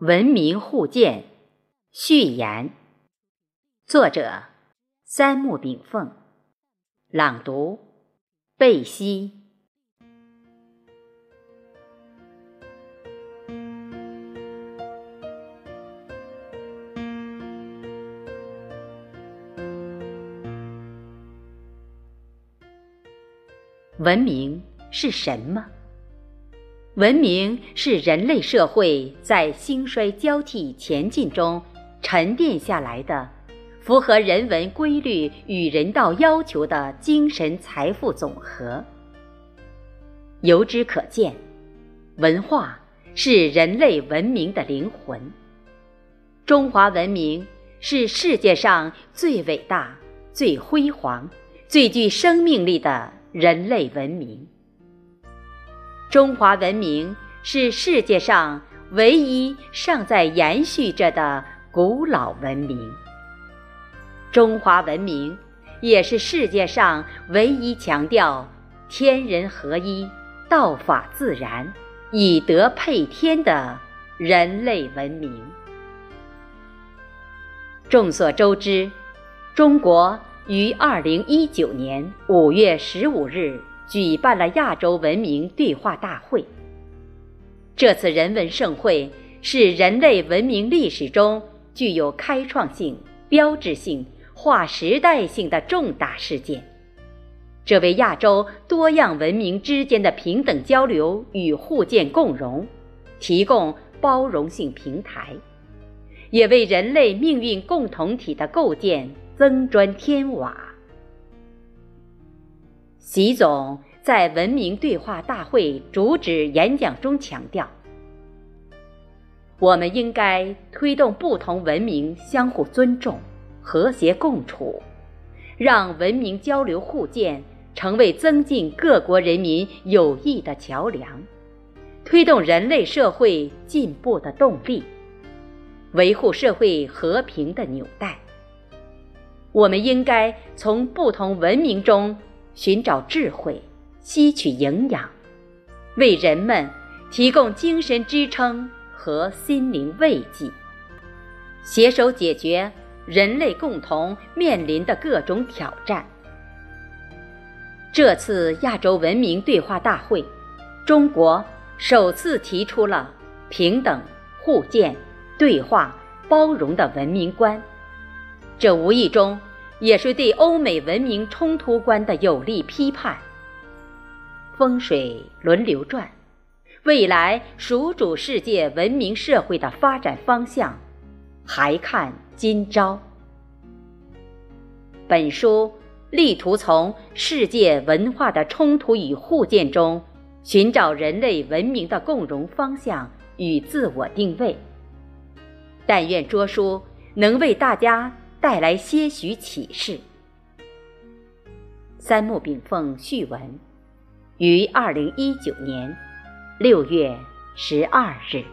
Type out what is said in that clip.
文明互鉴序言，作者三木炳凤，朗读贝西。文明是什么？文明是人类社会在兴衰交替前进中沉淀下来的、符合人文规律与人道要求的精神财富总和。由之可见，文化是人类文明的灵魂。中华文明是世界上最伟大、最辉煌、最具生命力的人类文明。中华文明是世界上唯一尚在延续着的古老文明。中华文明也是世界上唯一强调天人合一、道法自然、以德配天的人类文明。众所周知，中国于二零一九年五月十五日。举办了亚洲文明对话大会。这次人文盛会是人类文明历史中具有开创性、标志性、划时代性的重大事件，这为亚洲多样文明之间的平等交流与互鉴共荣提供包容性平台，也为人类命运共同体的构建增砖添瓦。习总在文明对话大会主旨演讲中强调：“我们应该推动不同文明相互尊重、和谐共处，让文明交流互鉴成为增进各国人民友谊的桥梁，推动人类社会进步的动力，维护社会和平的纽带。我们应该从不同文明中。”寻找智慧，吸取营养，为人们提供精神支撑和心灵慰藉，携手解决人类共同面临的各种挑战。这次亚洲文明对话大会，中国首次提出了平等、互鉴、对话、包容的文明观，这无意中。也是对欧美文明冲突观的有力批判。风水轮流转，未来属主世界文明社会的发展方向，还看今朝。本书力图从世界文化的冲突与互鉴中，寻找人类文明的共荣方向与自我定位。但愿拙书能为大家。带来些许启示。三木炳凤序文，于二零一九年六月十二日。